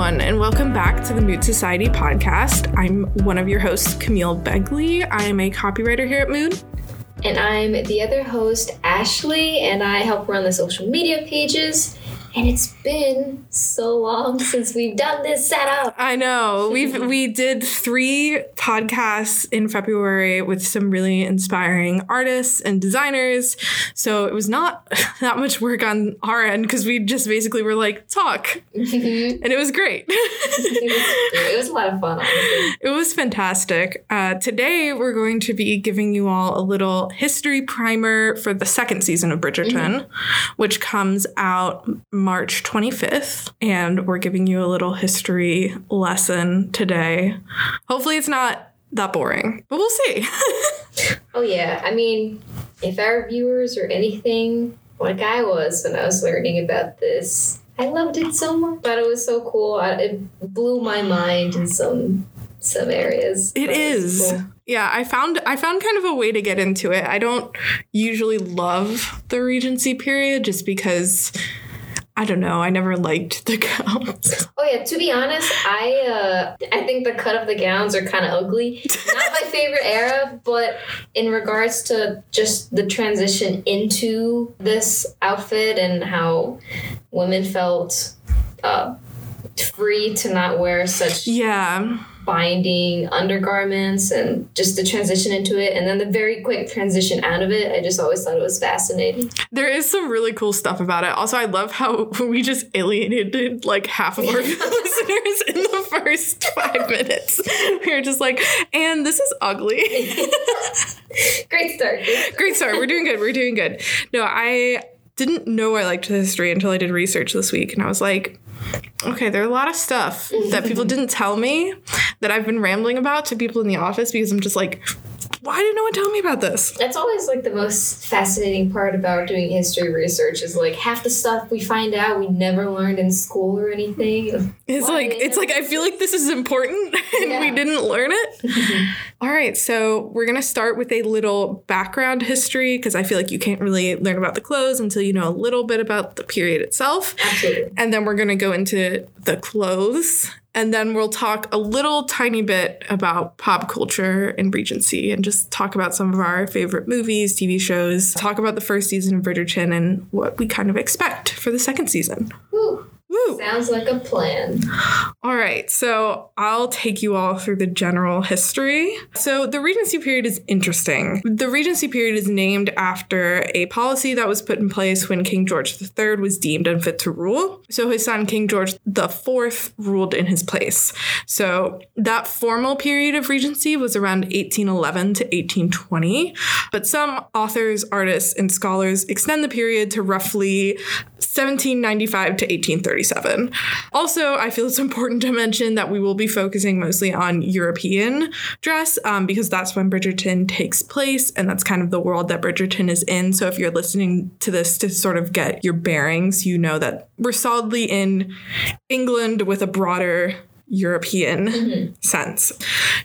everyone, and welcome back to the Mood Society podcast. I'm one of your hosts, Camille Begley. I am a copywriter here at Mood. And I'm the other host, Ashley, and I help run the social media pages and it's been so long since we've done this setup. I know. We've we did three podcasts in February with some really inspiring artists and designers. So it was not that much work on our end because we just basically were like, talk. and it was great. it, was, it was a lot of fun, honestly. It was fantastic. Uh, today we're going to be giving you all a little history primer for the second season of Bridgerton, mm-hmm. which comes out March 25th, and we're giving you a little history lesson today. Hopefully, it's not that boring, but we'll see. oh, yeah. I mean, if our viewers are anything like I was when I was learning about this, I loved it so much. Thought it was so cool. I, it blew my mind in some some areas. It is. Cool. Yeah, I found I found kind of a way to get into it. I don't usually love the Regency period just because I don't know. I never liked the gowns. Oh yeah, to be honest, I uh, I think the cut of the gowns are kind of ugly. Not my favorite era, but in regards to just the transition into this outfit and how women felt uh, free to not wear such yeah. binding undergarments and just the transition into it. And then the very quick transition out of it i just always thought it was fascinating. There is some really cool stuff about it. Also i love how we just alienated like half of our listeners in the first five minutes. We were just like and this is ugly. Great start. Great start. We're doing good. We're doing good. No i didn't know i liked history until i did research this week. And i was like okay, there are a lot of stuff that people didn't tell me that I've been rambling about to people in the office because I'm just like, why did no one tell me about this? That's always like the most fascinating part about doing history research is like half the stuff we find out we never learned in school or anything. It's why? like it's like I feel like this is important and yeah. we didn't learn it. All right, so we're gonna start with a little background history because I feel like you can't really learn about the clothes until you know a little bit about the period itself. Absolutely. And then we're gonna go into the clothes and then we'll talk a little tiny bit about pop culture and Regency and just talk about some of our favorite movies, TV shows, talk about the first season of Bridgerton and what we kind of expect for the second season. Woo. Woo. Sounds like a plan. All right, so I'll take you all through the general history. So, the Regency period is interesting. The Regency period is named after a policy that was put in place when King George III was deemed unfit to rule. So, his son, King George IV, ruled in his place. So, that formal period of Regency was around 1811 to 1820, but some authors, artists, and scholars extend the period to roughly 1795 to 1837. Also, I feel it's important to mention that we will be focusing mostly on European dress um, because that's when Bridgerton takes place and that's kind of the world that Bridgerton is in. So if you're listening to this to sort of get your bearings, you know that we're solidly in England with a broader European mm-hmm. sense.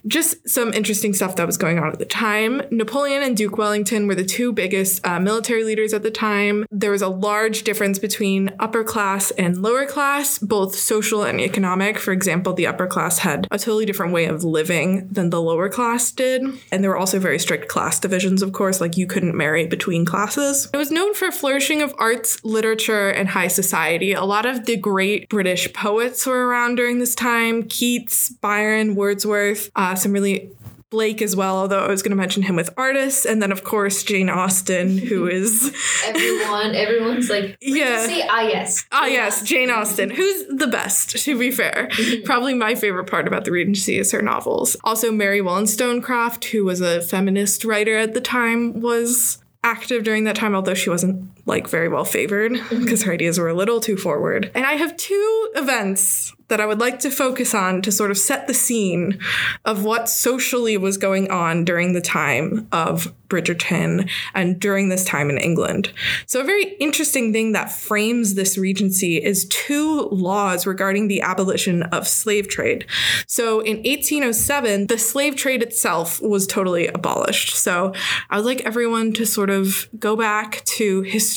Just some interesting stuff that was going on at the time. Napoleon and Duke Wellington were the two biggest uh, military leaders at the time. There was a large difference between upper class and lower class, both social and economic. For example, the upper class had a totally different way of living than the lower class did. And there were also very strict class divisions, of course, like you couldn't marry between classes. It was known for flourishing of arts, literature, and high society. A lot of the great British poets were around during this time. Keats, Byron, Wordsworth, uh, some really Blake as well, although I was going to mention him with artists, and then of course Jane Austen, who is everyone. Everyone's like, yeah, say ah yes, ah yes, Jane Austen, who's the best. To be fair, probably my favorite part about the Regency is her novels. Also, Mary Wollstonecraft, who was a feminist writer at the time, was active during that time, although she wasn't like very well favored mm-hmm. because her ideas were a little too forward. And I have two events that I would like to focus on to sort of set the scene of what socially was going on during the time of Bridgerton and during this time in England. So, a very interesting thing that frames this regency is two laws regarding the abolition of slave trade. So, in 1807, the slave trade itself was totally abolished. So, I would like everyone to sort of go back to history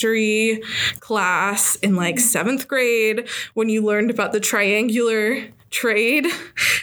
class in like seventh grade when you learned about the triangular trade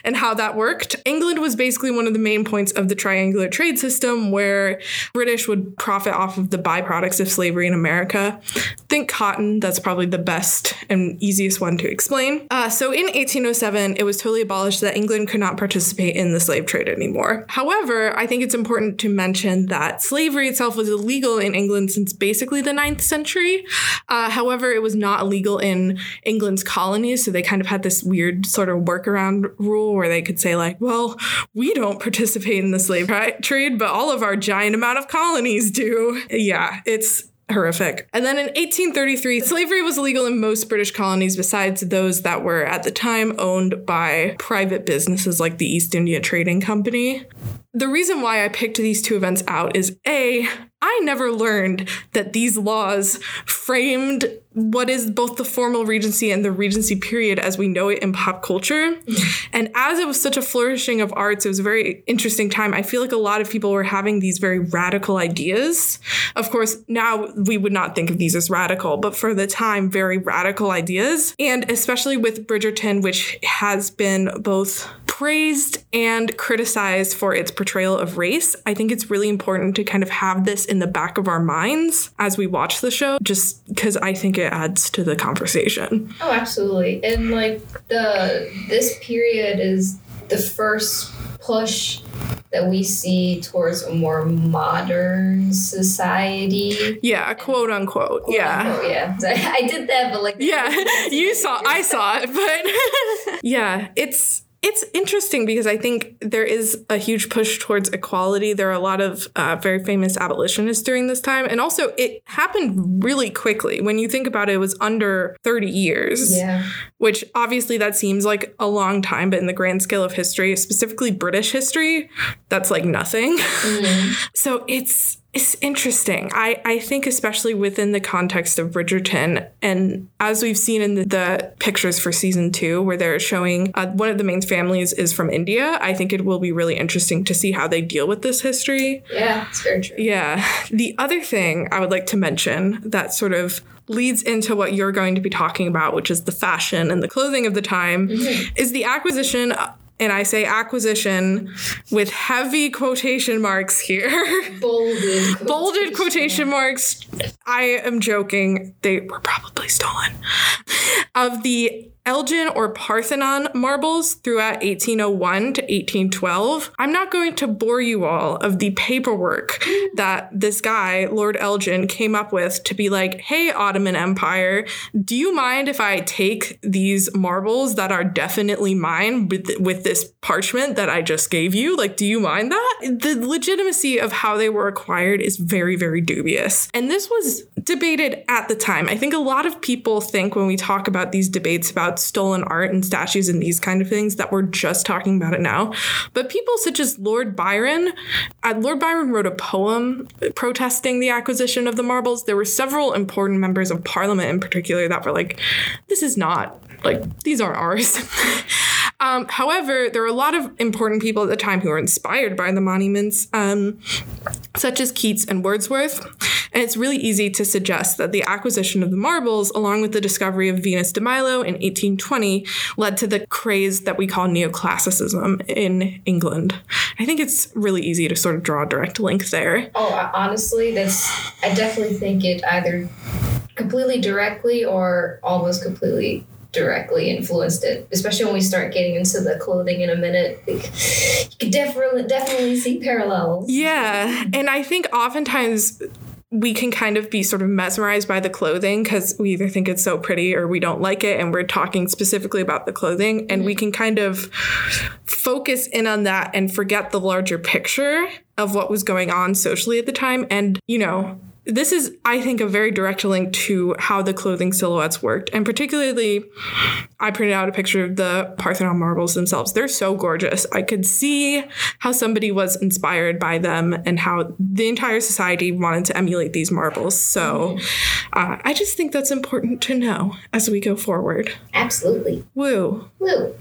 and how that worked. England was basically one of the main points of the triangular trade system where British would profit off of the byproducts of slavery in America. Think cotton, that's probably the best and easiest one to explain. Uh, so in 1807, it was totally abolished that England could not participate in the slave trade anymore. However, I think it's important to mention that slavery itself was illegal in England since basically the 9th century. Uh, however, it was not illegal in England's colonies, so they kind of had this weird sort of workaround rule where they could say like, well, we don't participate in the slave trade, but all of our giant amount of colonies do. Yeah, it's horrific. And then in 1833, slavery was illegal in most British colonies besides those that were at the time owned by private businesses like the East India Trading Company. The reason why I picked these two events out is A, I never learned that these laws framed what is both the formal regency and the regency period as we know it in pop culture. Mm-hmm. And as it was such a flourishing of arts, it was a very interesting time. I feel like a lot of people were having these very radical ideas. Of course, now we would not think of these as radical, but for the time, very radical ideas. And especially with Bridgerton, which has been both praised and criticized for its portrayal of race, I think it's really important to kind of have this in the back of our minds as we watch the show, just because I think it adds to the conversation. Oh, absolutely. And like the this period is the first push that we see towards a more modern society. Yeah, quote unquote. Quote yeah. unquote, yeah. I did that, but like Yeah, you saw I saw it, but yeah, it's it's interesting because I think there is a huge push towards equality. There are a lot of uh, very famous abolitionists during this time. And also, it happened really quickly. When you think about it, it was under 30 years, Yeah. which obviously that seems like a long time, but in the grand scale of history, specifically British history, that's like nothing. So it's it's interesting. I, I think especially within the context of Bridgerton, and as we've seen in the, the pictures for season two, where they're showing uh, one of the main families is from India, I think it will be really interesting to see how they deal with this history. Yeah, it's very true. Yeah. The other thing I would like to mention that sort of leads into what you're going to be talking about, which is the fashion and the clothing of the time, is the acquisition. And I say acquisition with heavy quotation marks here. Bolded. Bolded quotation marks. I am joking. They were probably stolen. Of the Elgin or Parthenon marbles throughout 1801 to 1812. I'm not going to bore you all of the paperwork mm. that this guy, Lord Elgin, came up with to be like, hey, Ottoman Empire, do you mind if I take these marbles that are definitely mine with, with this parchment that I just gave you? Like, do you mind that? The legitimacy of how they were acquired is very, very dubious. And this was debated at the time. I think a lot of people think when we talk about these debates about stolen art and statues and these kind of things that we're just talking about it now. But people such as Lord Byron, uh, Lord Byron wrote a poem protesting the acquisition of the marbles. There were several important members of parliament in particular that were like, this is not like these aren't ours. um, however, there were a lot of important people at the time who were inspired by the monuments, um, such as Keats and Wordsworth. And it's really easy to suggest that the acquisition of the marbles, along with the discovery of Venus de Milo in 1820, led to the craze that we call neoclassicism in England. I think it's really easy to sort of draw a direct link there. Oh, honestly, that's. I definitely think it either completely directly or almost completely directly influenced it. Especially when we start getting into the clothing in a minute, you could definitely definitely see parallels. Yeah. And I think oftentimes we can kind of be sort of mesmerized by the clothing because we either think it's so pretty or we don't like it. And we're talking specifically about the clothing. And we can kind of focus in on that and forget the larger picture of what was going on socially at the time. And, you know, this is, I think, a very direct link to how the clothing silhouettes worked. And particularly, I printed out a picture of the Parthenon marbles themselves. They're so gorgeous. I could see how somebody was inspired by them and how the entire society wanted to emulate these marbles. So uh, I just think that's important to know as we go forward. Absolutely. Woo. Woo.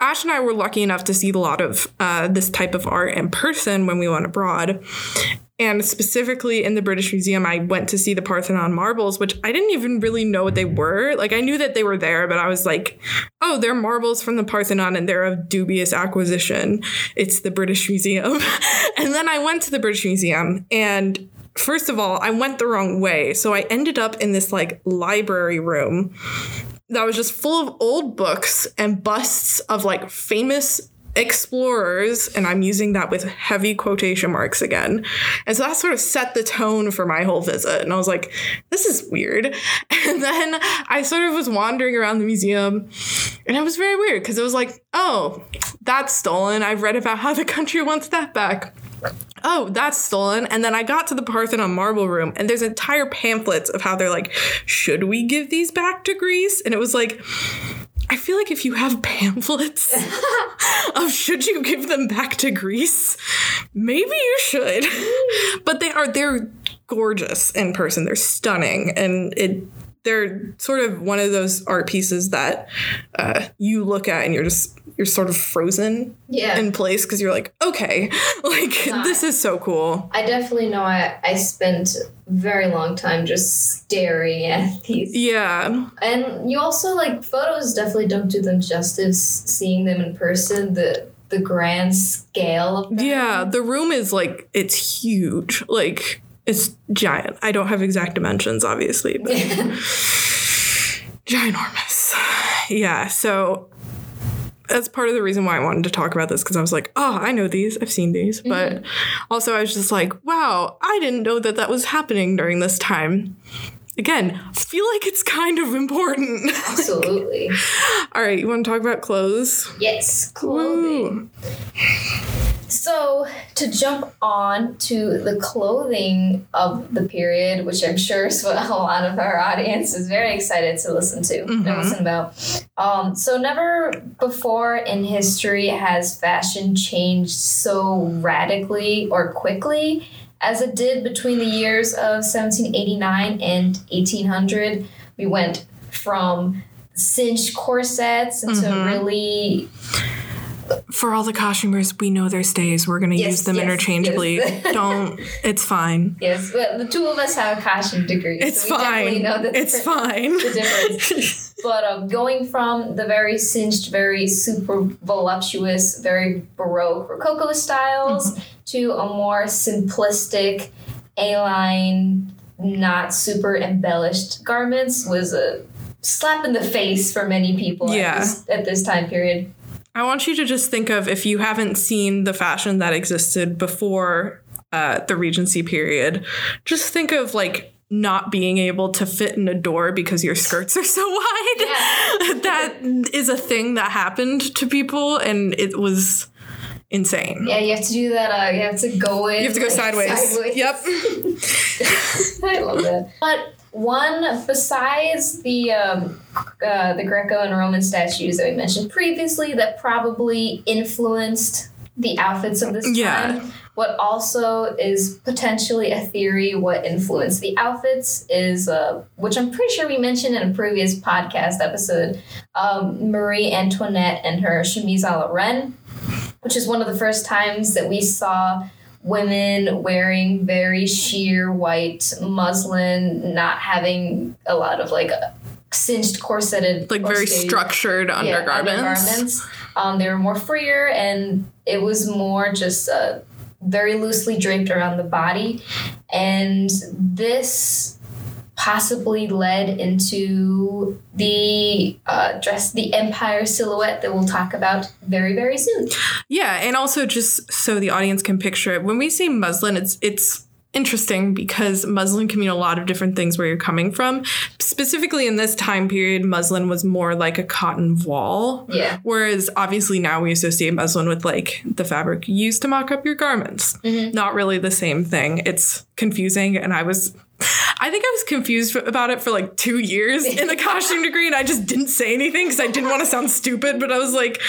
Ash and I were lucky enough to see a lot of uh, this type of art in person when we went abroad. And specifically in the British Museum, I went to see the Parthenon marbles, which I didn't even really know what they were. Like, I knew that they were there, but I was like, oh, they're marbles from the Parthenon and they're of dubious acquisition. It's the British Museum. and then I went to the British Museum and First of all, I went the wrong way. So I ended up in this like library room that was just full of old books and busts of like famous explorers, and I'm using that with heavy quotation marks again. And so that sort of set the tone for my whole visit. And I was like, this is weird. And then I sort of was wandering around the museum, and it was very weird because it was like, oh, that's stolen. I've read about how the country wants that back oh, that's stolen. And then I got to the Parthenon marble room, and there's entire pamphlets of how they're like, should we give these back to Greece? And it was like, I feel like if you have pamphlets of should you give them back to Greece, maybe you should. but they are they're gorgeous in person. They're stunning, and it they're sort of one of those art pieces that uh, you look at and you're just you're sort of frozen Yeah. in place because you're like, okay, like Nah. this is so cool. I definitely know I, I spent a very long time just staring at these. Yeah, And you also like photos definitely don't do them justice seeing them in person, the the grand scale of them. yeah. The room is like it's huge, like it's giant. I don't have exact dimensions, obviously, but ginormous. Yeah, so that's part of the reason why I wanted to talk about this because I was like, oh, I know these, I've seen these, mm-hmm. but also I was just like, wow, I didn't know that that was happening during this time. Again, feel like it's kind of important. Absolutely. All right, you want to talk about clothes? Yes, clothing. So, to jump on to the clothing of the period, which I'm sure is what a lot of our audience is very excited to listen to and Mhm. listen about. Um, so, never before in history has fashion changed so radically or quickly as it did between the years of 1789 and 1800. We went from cinched corsets into Mhm. really For all the costumers, we know their stays. We're going to Yes, use them yes, interchangeably. yes. Don't. It's fine. Yes, but the two of us have a costume degree. It's so we definitely fine. know the It's fine. The difference. But um, going from the very cinched, very super voluptuous, very baroque rococo styles Mm-hmm. to a more simplistic, A-line, not super embellished garments was a slap in the face for many people Yeah. at, this, at this time period. I want you to just think of if you haven't seen the fashion that existed before uh, the Regency period, just think of like not being able to fit in a door because your skirts are so wide. Yeah. that is a thing that happened to people, and it was insane. Yeah, you have to do that. Uh, you have to go in. You have to go like, sideways. Yep. I love that. But one besides the um, uh, the Greco and Roman statues that we mentioned previously, that probably influenced the outfits of this time. Yeah. What also is potentially a theory what influenced the outfits is, uh, which I'm pretty sure we mentioned in a previous podcast episode, um, Marie Antoinette and her chemise à la reine, which is one of the first times that we saw women wearing very sheer white muslin, not having a lot of like cinched corseted, Like very structured yeah, undergarments. undergarments. Um, they were more freer and it was more just uh, very loosely draped around the body. And this possibly led into the uh, dress, the empire silhouette that we'll talk about very, very soon. Yeah, and also just so the audience can picture it, when we say muslin, it's it's interesting because muslin can mean a lot of different things where you're coming from. Specifically in this time period, muslin was more like a cotton voile. Yeah. Whereas obviously now we associate muslin with like the fabric used to mock up your garments. Mhm. Not really the same thing. It's confusing and I was I think I was confused about it for like two years in the costume degree, and I just didn't say anything because I didn't want to sound stupid. But I was like,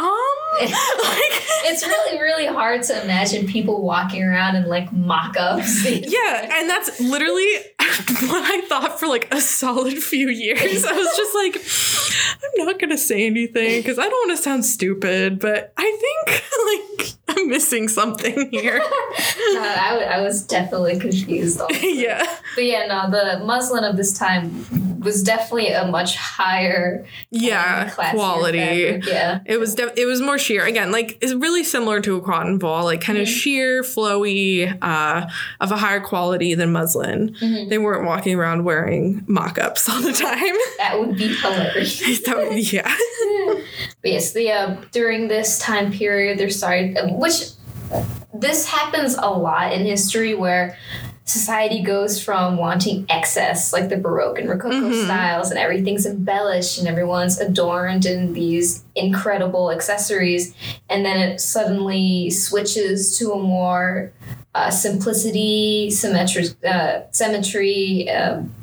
um, like, It's really, really hard to imagine people walking around in like mock ups. yeah, and that's literally what I thought for like a solid few years. I was just like, I'm not gonna say anything because I don't want to sound stupid, but I think like I'm missing something here. Uh, I, w- I was definitely confused. Also. yeah. But yeah, no, the muslin of this time was definitely a much higher, Yeah. and Quality. fabric, Yeah. It was def- it was more sheer. Again, like it's really similar to a cotton voile, like kind of sheer, flowy, uh, of a higher quality than muslin. Mhm. They weren't walking around wearing mock-ups all the time. That would be hilarious. Would- yeah. But yes, the uh, during this time period, there started, which this happens a lot in history where society goes from wanting excess, like the Baroque and Rococo Mhm. styles, and everything's embellished and everyone's adorned in these incredible accessories, and then it suddenly switches to a more uh, simplicity, symmetry, uh, symmetry. Um,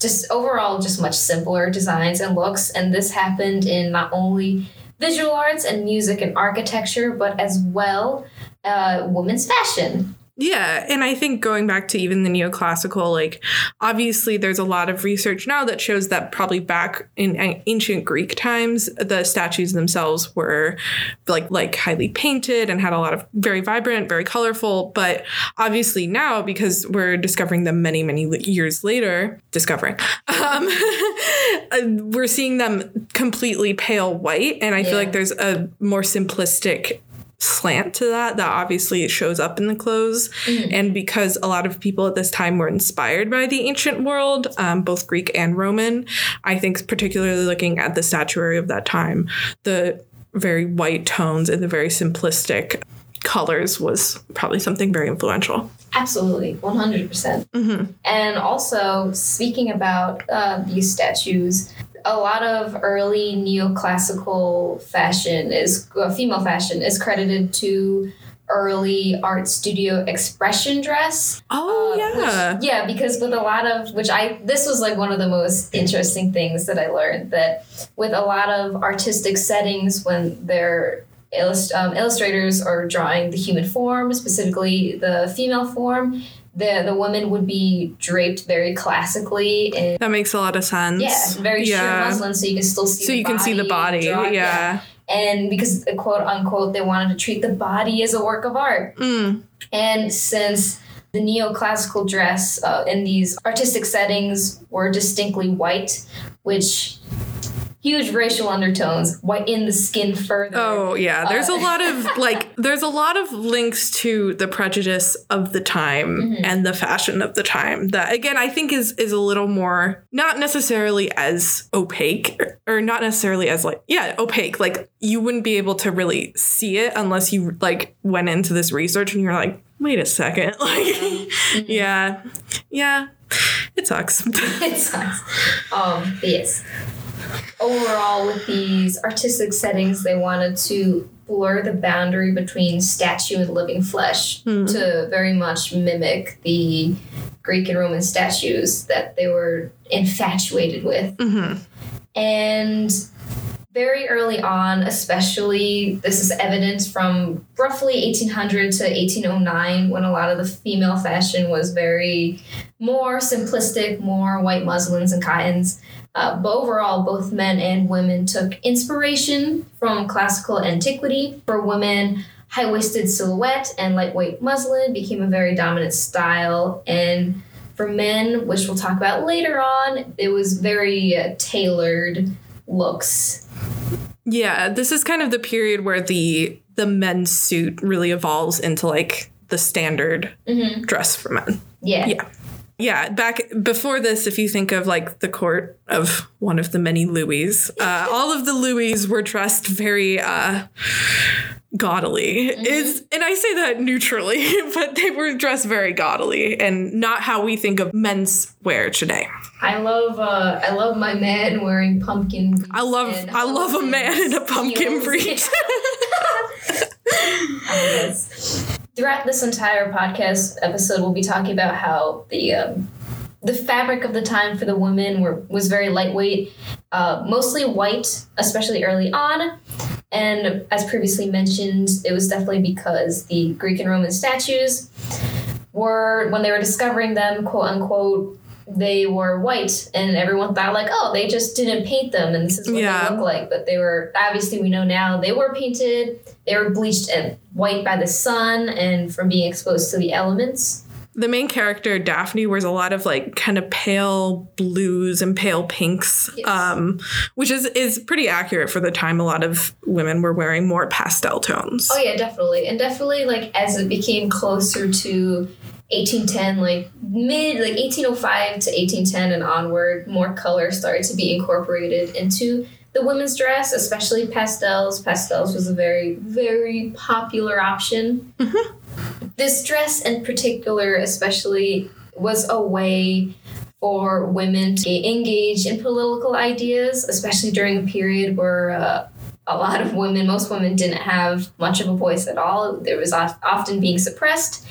just overall just much simpler designs and looks and this happened in not only visual arts and music and architecture but as well uh, women's fashion Yeah, and I think going back to even the neoclassical, like obviously there's a lot of research now that shows that probably back in ancient Greek times, the statues themselves were like like highly painted and had a lot of very vibrant, very colorful. But obviously now, because we're discovering them many many years later, discovering, um, we're seeing them completely pale white, and I feel like there's a more simplistic slant to that that obviously shows up in the clothes. And because a lot of people at this time were inspired by the ancient world um, both greek and roman i think particularly looking at the statuary of that time the very white tones and the very simplistic colors was probably something very influential. Absolutely 100%. Hmm and also speaking about uh, these statues a lot of early neoclassical fashion is uh, female fashion is credited to early art studio expression dress. Oh Uh, yeah. which- yeah, because with a lot of which I this was like one of the most interesting things that I learned that with a lot of artistic settings when they're illust- um, illustrators are drawing the human form, specifically the female form, the the woman would be draped very classically in that makes a lot of sense yeah very sheer Yeah. muslin, so you can still see so the you can see the body drawn, yeah, and because uh, quote unquote they wanted to treat the body as a work of art. Mm. And since the neoclassical dress uh, in these artistic settings were distinctly white, which huge racial undertones, white in the skin further. Oh yeah, there's Uh, a lot of like there's a lot of links to the prejudice of the time Mhm. and the fashion of the time that again I think is is a little more not necessarily as opaque or, or not necessarily as like yeah, opaque. Like you wouldn't be able to really see it unless you like went into this research and you're like, "Wait a second. Like yeah. Yeah. It sucks. it sucks. Um, yes. Overall, with these artistic settings, they wanted to blur the boundary between statue and living flesh Hmm. to very much mimic the Greek and Roman statues that they were infatuated with. hmm And very early on, especially, this is evidence from roughly 1800 to 1809 when a lot of the female fashion was very more simplistic, more white muslins and cottons. Uh, but overall, both men and women took inspiration from classical antiquity. For women, high waisted silhouette and lightweight muslin became a very dominant style. And for men, which we'll talk about later on, it was very uh, tailored looks. Yeah, this is kind of the period where the the men's suit really evolves into like the standard Mm-hmm. dress for men. Yeah. Yeah. Yeah, back before this, if you think of like the court of one of the many Louis, uh, all of the Louis were dressed very uh, gaudily. Is and I say that neutrally, but they were dressed very gaudily and not how we think of men's wear today. I love uh, I love my man wearing pumpkin. I love I love a man in a pumpkin breech. Throughout this entire podcast episode, we'll be talking about how the um, the fabric of the time for the women were was very lightweight, uh, mostly white, especially early on. And as previously mentioned, it was definitely because the Greek and Roman statues were when they were discovering them, quote unquote, they were white and everyone thought like oh they just didn't paint them and this is what Yeah. they look like but they were obviously we know now they were painted they were bleached and white by the sun and from being exposed to the elements The main character, Daphne, wears a lot of like kind of pale blues and pale pinks, Yes. um, which is, is pretty accurate for the time. A lot of women were wearing more pastel tones. oh yeah definitely and definitely like as it became closer to 1810 like mid like 1805 to 1810 and onward more color started to be incorporated into the women's dress especially pastels. Pastels was a very very popular option. This dress in particular especially was a way for women to engage in political ideas especially during a period where uh, a lot of women most women didn't have much of a voice at all. There was often being suppressed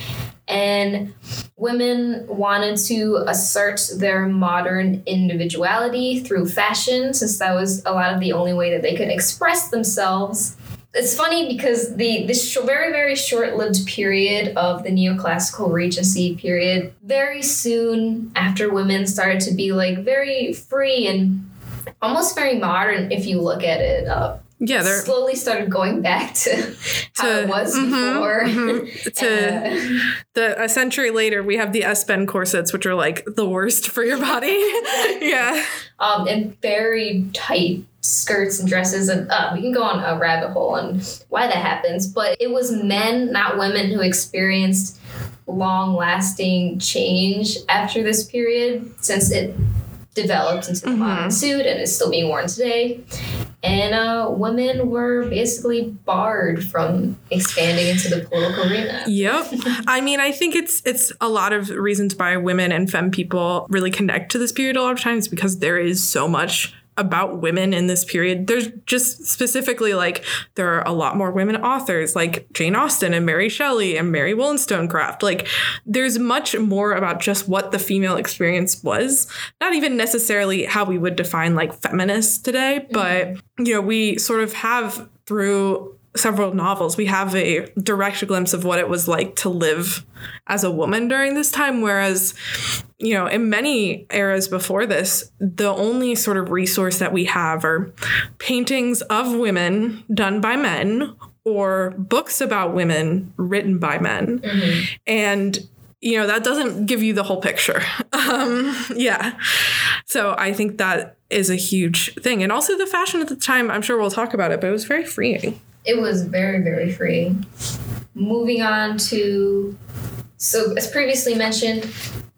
and women wanted to assert their modern individuality through fashion since that was a lot of the only way that they could express themselves. It's funny because the this sh- very very short-lived period of the neoclassical regency period very soon after women started to be like very free and almost very modern if you look at it uh, yeah, they're slowly started going back to how To- it was mhm, before mhm. to Uh, the a century later. We have the S Bend corsets, which are like the worst for your body. yeah, um, and very tight skirts and dresses and uh, we can go on a rabbit hole on why that happens but it was men not women who experienced long lasting change after this period since it developed into the Mhm. modern suit and is still being worn today and uh, women were basically barred from expanding into the political arena Yep. I mean, I think it's it's a lot of reasons why women and femme people really connect to this period a lot of times because there is so much about women in this period. There's just specifically like there are a lot more women authors like Jane Austen and Mary Shelley and Mary Wollstonecraft. Like there's much more about just what the female experience was, not even necessarily how we would define like feminists today, mm-hmm. but you know, we sort of have through several novels, we have a direct glimpse of what it was like to live as a woman during this time. Whereas, you know, in many eras before this, the only sort of resource that we have are paintings of women done by men or books about women written by men. And you know that doesn't give you the whole picture. Um yeah. So i think that is a huge thing. And also the fashion at the time i'm sure we'll talk about it but it was very freeing it was very very free. Moving on to so as previously mentioned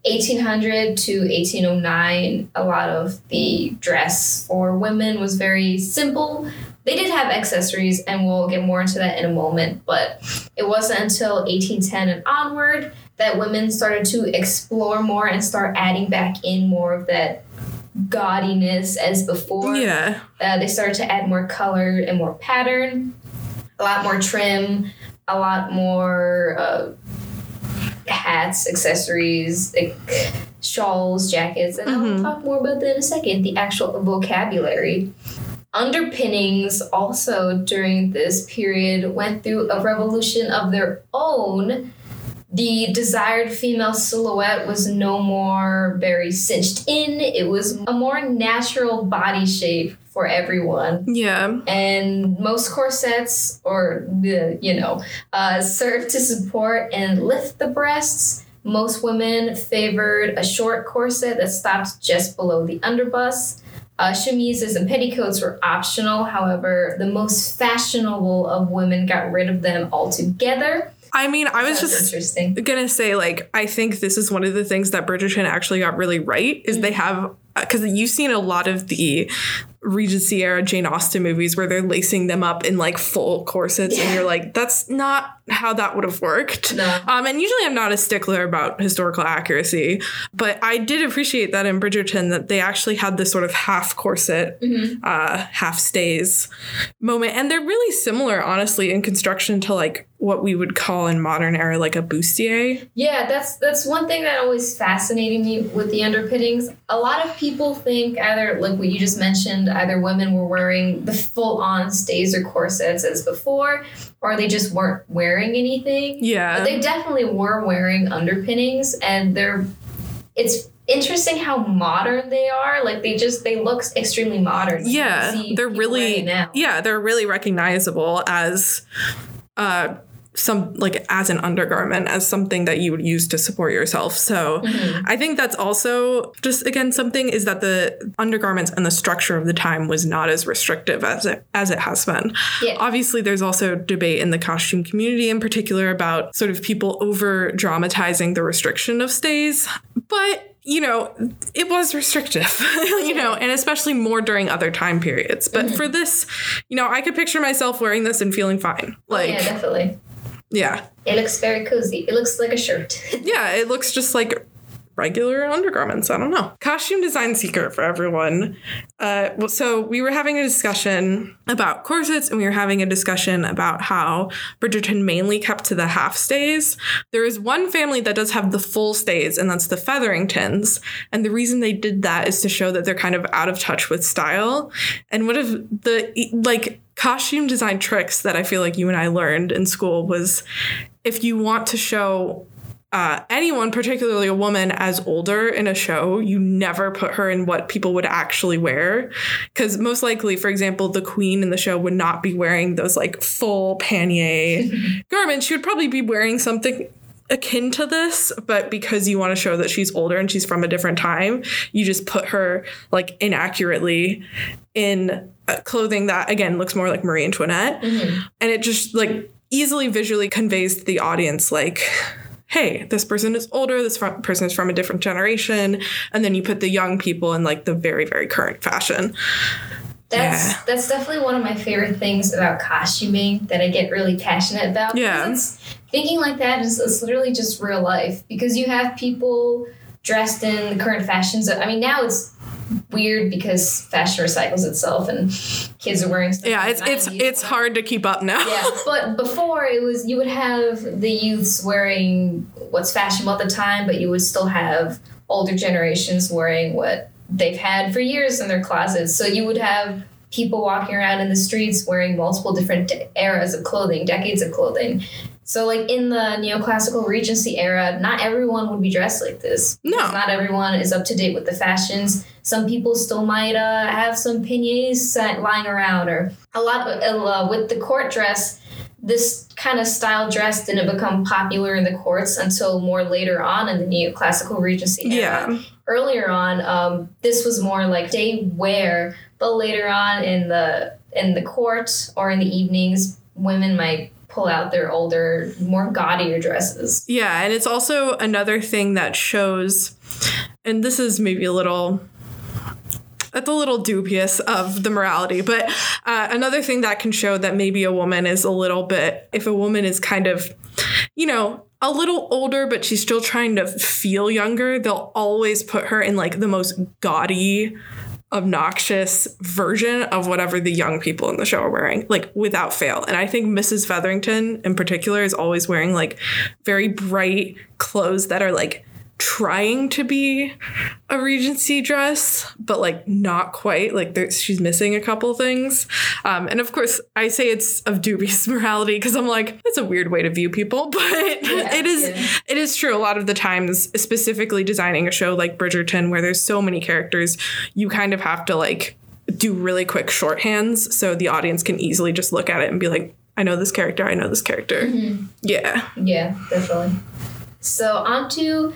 1800 to 1809 a lot of the dress for women was very simple. They did have accessories and we'll get more into that in a moment but it wasn't until 1810 and onward that women started to explore more and start adding back in more of that gaudiness as before. Yeah. Uh, they started to add more color and more pattern, a lot more trim, a lot more uh, hats, accessories, like shawls, jackets, and Mhm. I'll talk more about that in a second. The actual vocabulary. Underpinnings also during this period went through a revolution of their own. The desired female silhouette was no more very cinched in. It was a more natural body shape for everyone. yeah And most corsets, or the you know, uh, serve to support and lift the breasts. Most women favored a short corset that stopped just below the underbust. Uh, chemises and petticoats were optional. However, the most fashionable of women got rid of them altogether. i mean i was That's just interesting. gonna say like i think this is one of the things that bridgerton actually got really right is they have because you've seen a lot of the regency era jane austen movies where they're lacing them up in like full corsets and you're like that's not how that would have worked No. um, and usually i'm not a stickler about historical accuracy but i did appreciate that in bridgerton that they actually had this sort of half corset Mhm. uh, half stays moment and they're really similar honestly in construction to like what we would call in modern era like a bustier Yeah, that's that's one thing that always fascinated me with the underpinnings. A lot of people think either like what you just mentioned, either women were wearing the full on stays or corsets as before, or they just weren't wearing anything. yeah But they definitely were wearing underpinnings, and they're it's interesting how modern they are. Like they just they look extremely modern. Yeah, they're really now. yeah, they're really recognizable as uh some like as an undergarment as something that you would use to support yourself. So Mm-hmm. I think that's also just again something is that the undergarments and the structure of the time was not as restrictive as it as it has been. Yeah. Obviously there's also debate in the costume community in particular about sort of people over dramatizing the restriction of stays, but you know, it was restrictive, you know, and especially more during other time periods. But Mm-hmm. for this, you know, I could picture myself wearing this and feeling fine. Like, Oh, yeah, definitely. Yeah. It looks very cozy. It looks like a shirt. Yeah, it looks just like regular undergarments. I don't know. Costume design secret for everyone. Uh, well, so we were having a discussion about corsets and we were having a discussion about how Bridgerton mainly kept to the half stays. There is one family that does have the full stays, and that's the Featheringtons. And the reason they did that is to show that they're kind of out of touch with style. And one of the like costume design tricks that I feel like you and I learned in school was if you want to show uh, anyone, particularly a woman, as older in a show, you never put her in what people would actually wear. Because most likely, for example, the queen in the show would not be wearing those like full pannier garments. She would probably be wearing something akin to this, but because you want to show that she's older and she's from a different time, you just put her like inaccurately in clothing that again looks more like Marie Antoinette. Mm-hmm. And it just like easily visually conveys to the audience like hey, this person is older, this fr- person is from a different generation, and then you put the young people in like the very very current fashion. That's Yeah. that's definitely one of my favorite things about costuming that I get really passionate about. Yeah. thinking like that is it's literally just real life because you have people dressed in the current fashions. I mean, now it's weird because fashion recycles itself and kids are wearing stuff. Yeah, it's it's 90s. it's hard to keep up now. yeah, but before it was you would have the youths wearing what's fashionable at the time, but you would still have older generations wearing what they've had for years in their closets. So you would have people walking around in the streets wearing multiple different de- eras of clothing, decades of clothing. So like in the neoclassical Regency era, not everyone would be dressed like this. No. Not everyone is up to date with the fashions. Some people still might uh, have some panniers lying around, or a lot of, uh, with the court dress. This kind of style dress didn't become popular in the courts until more later on in the neoclassical Regency era Yeah. earlier on um, this was more like day wear but later on in the in the court or in the evenings women might pull out their older more gaudier dresses Yeah, and it's also another thing that shows, and this is maybe a little. That's a little dubious of the morality, but uh, another thing that can show that maybe a woman is a little bit, if a woman is kind of, you know, a little older, but she's still trying to feel younger, they'll always put her in like the most gaudy, obnoxious version of whatever the young people in the show are wearing, like without fail. And I think Mrs. Featherington in particular is always wearing like very bright clothes that are like trying to be a Regency dress, but like not quite. Like there's, she's missing a couple things. Um, and of course, I say it's of dubious morality because I'm like, that's a weird way to view people, but it is yeah. it is true a lot of the times, specifically designing a show like Bridgerton, where there's so many characters, you kind of have to like do really quick shorthands so the audience can easily just look at it and be like, I know this character, I know this character. Yeah. yeah definitely so on to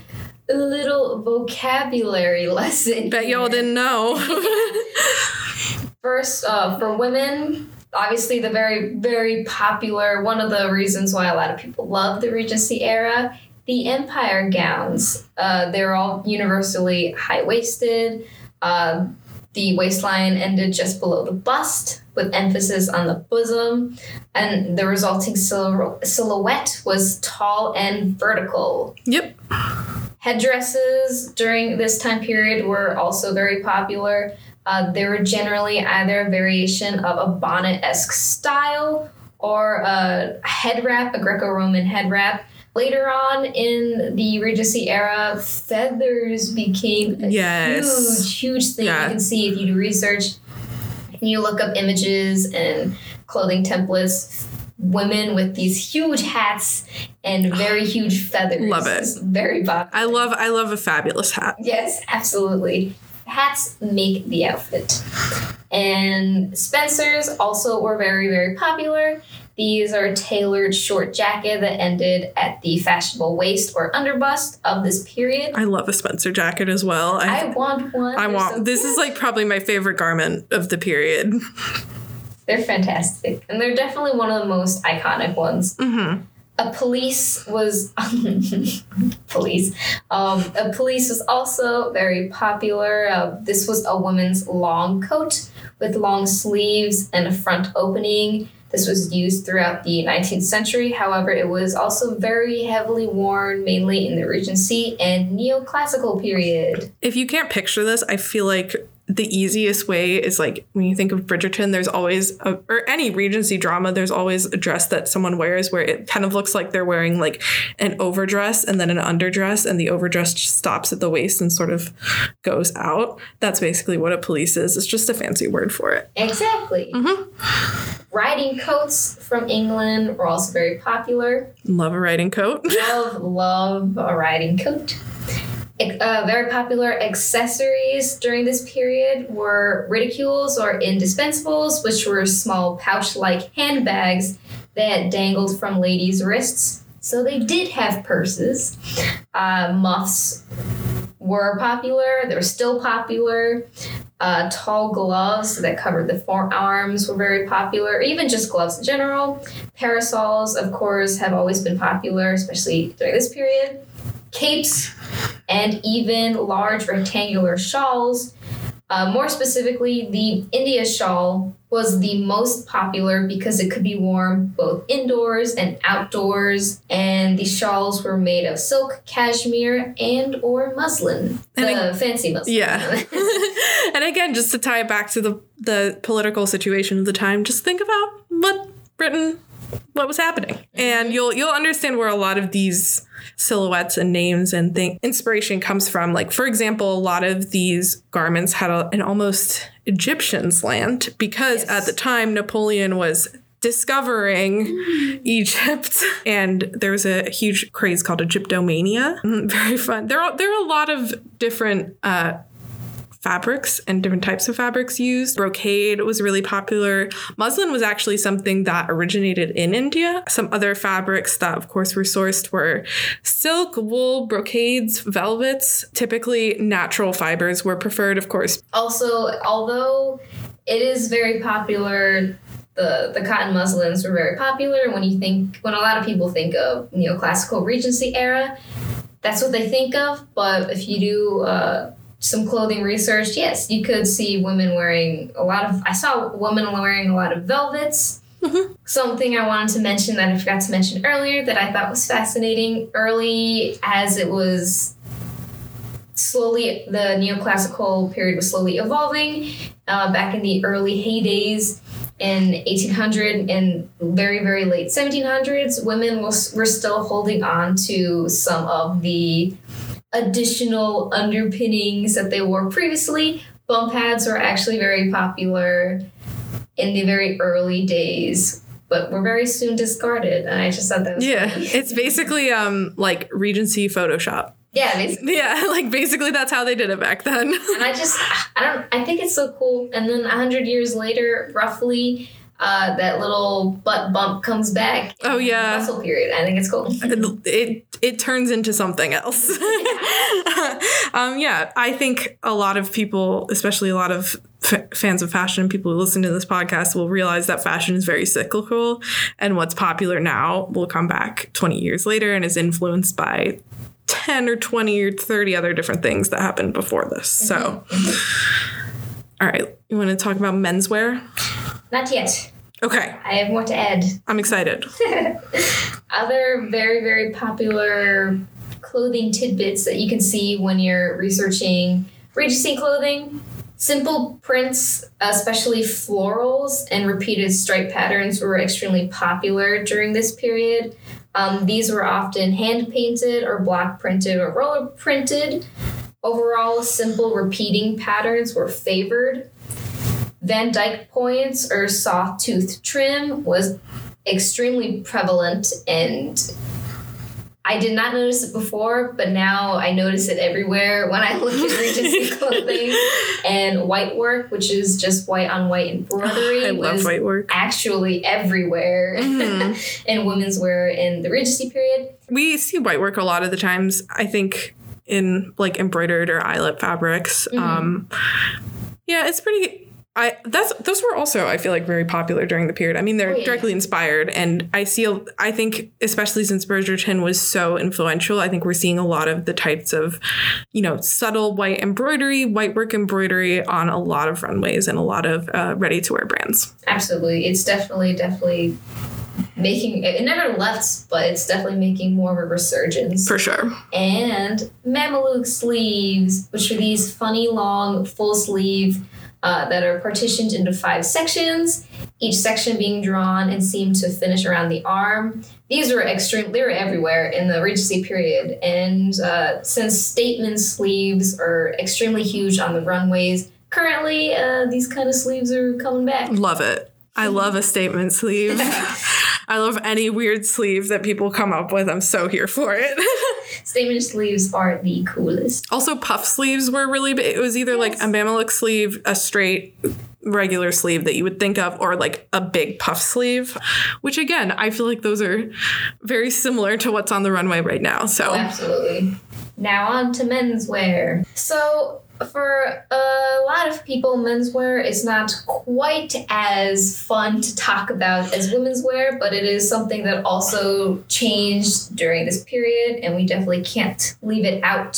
little vocabulary lesson Bet y'all didn't know. First, uh, for women, obviously the very, very popular, one of the reasons why a lot of people love the Regency era, the empire gowns. Uh, they're all universally high waisted. Uh, the waistline ended just below the bust, with emphasis on the bosom, and the resulting silhou- silhouette was tall and vertical. yep. Headdresses during this time period were also very popular. Uh, they were generally either a variation of a bonnet esque style or a head wrap, a Greco Roman head wrap. Later on in the Regency era, feathers became a Yes. huge, huge thing. Yeah. You can see if you do research and you look up images and clothing templates, women with these huge hats and very huge feathers. Love it. is Very popular. I love I love a fabulous hat. Yes, absolutely. Hats make the outfit. And Spencer's also were very, very popular. These are tailored short jacket that ended at the fashionable waist or underbust of this period. I love a Spencer jacket as well. I I want one. I They're want so this is like probably my favorite garment of the period. They're fantastic. And they're definitely one of the most iconic ones. hmm A pelisse was pelisse. Um, a pelisse was also very popular. Uh, this was a woman's long coat with long sleeves and a front opening. This was used throughout the 19th century. However, it was also very heavily worn mainly in the Regency and Neoclassical period. If you can't picture this, I feel like the easiest way is like when you think of Bridgerton, there's always a, or any Regency drama, there's always a dress that someone wears where it kind of looks like they're wearing like an overdress and then an underdress, and the overdress just stops at the waist and sort of goes out. That's basically what a pelisse is. It's just a fancy word for it. Exactly. Mm-hmm. Riding coats from England were also very popular. Love a riding coat. love, love a riding coat. Uh, very popular accessories during this period were ridicules or indispensables, which were small pouch like handbags that dangled from ladies' wrists. So they did have purses. Uh, muffs were popular, they were still popular. Uh, tall gloves that covered the forearms were very popular, even just gloves in general. Parasols, of course, have always been popular, especially during this period. Capes and even large rectangular shawls. Uh, more specifically, the India shawl was the most popular because it could be worn both indoors and outdoors, and the shawls were made of silk, cashmere, and or muslin. And the fancy muslin. Yeah. and again, just to tie it back to the the political situation of the time, just think about what Britain what was happening. And you'll you'll understand where a lot of these silhouettes and names and thing inspiration comes from. Like for example, a lot of these garments had a, an almost Egyptian slant because Yes. at the time Napoleon was discovering Egypt and there was a huge craze called Egyptomania. Mm, Very fun. There are there are a lot of different uh fabrics and different types of fabrics used. Brocade was really popular. Muslin was actually something that originated in India. Some other fabrics that, of course, were sourced were silk, wool, brocades, velvets. Typically, natural fibers were preferred, of course. Also, although it is very popular, the, the cotton muslins were very popular. When you think, when a lot of people think of neoclassical Regency era, that's what they think of. But if you do uh, some clothing research, yes, you could see women wearing a lot of. I saw women wearing a lot of velvets. Something I wanted to mention that I forgot to mention earlier that I thought was fascinating early as it was slowly the neoclassical period was slowly evolving uh, back in the early heydays in 1800 and very very late 1700s women was, were still holding on to some of the additional underpinnings that they wore previously bump pads were actually very popular in the very early days but were very soon discarded and i just thought that was Yeah, funny. it's basically um like Regency Photoshop. yeah basically Yeah, like basically that's how they did it back then. and I just I don't I think it's so cool. And then a hundred years later, roughly, uh, that little butt bump comes back. Oh, yeah. bustle period. I think it's cool. it it turns into something else. um, yeah, I think a lot of people, especially a lot of f- fans of fashion, people who listen to this podcast, will realize that fashion is very cyclical, and what's popular now will come back twenty years later and is influenced by. 10 or 20 or 30 other different things that happened before this. So, all right, you want to talk about menswear? Not yet. Okay, I have more to add. I'm excited. Other very very popular clothing tidbits that you can see when you're researching Regency clothing. Simple prints, especially florals and repeated stripe patterns, were extremely popular during this period. Um, these were often hand painted or block printed or roller printed. Overall, simple repeating patterns were favored. Van Dyke points or soft tooth trim was extremely prevalent and I did not notice it before, but now I notice it everywhere when I look at Regency clothing and white work, which is just white on white embroidery. I love white work. Actually, everywhere Mhm. in women's wear in the Regency period. We see white work a lot of the times. I think in like embroidered or eyelet fabrics. Mhm. Um, yeah, it's pretty. I that's those were also I feel like very popular during the period. I mean, they're Oh, yeah. directly inspired, and I see. a- I think especially since Bridgerton was so influential, I think we're seeing a lot of the types of, you know, subtle white embroidery, white work embroidery on a lot of runways and a lot of uh, ready to wear brands. Absolutely. It's definitely, definitely making it never left, but it's definitely making more of a resurgence. For sure. and Mameluke sleeves, which are these funny long full sleeve uh, that are partitioned into five sections, each section being drawn and seamed to finish around the arm. These were extreme, they were everywhere in the Regency period. And uh, since statement sleeves are extremely huge on the runways, currently uh, these kind of sleeves are coming back. Love it. I love a statement sleeve. I love any weird sleeve that people come up with. I'm so here for it. Statement sleeves are the coolest. also, puff sleeves were really big. It was either like a mammoth sleeve, a straight regular sleeve that you would think of, or like a big puff sleeve, which again, I feel like those are very similar to what's on the runway right now. So, Oh, absolutely. Now on to menswear. So for a lot of people, menswear is not quite as fun to talk about as women's wear, but it is something that also changed during this period, and we definitely can't leave it out.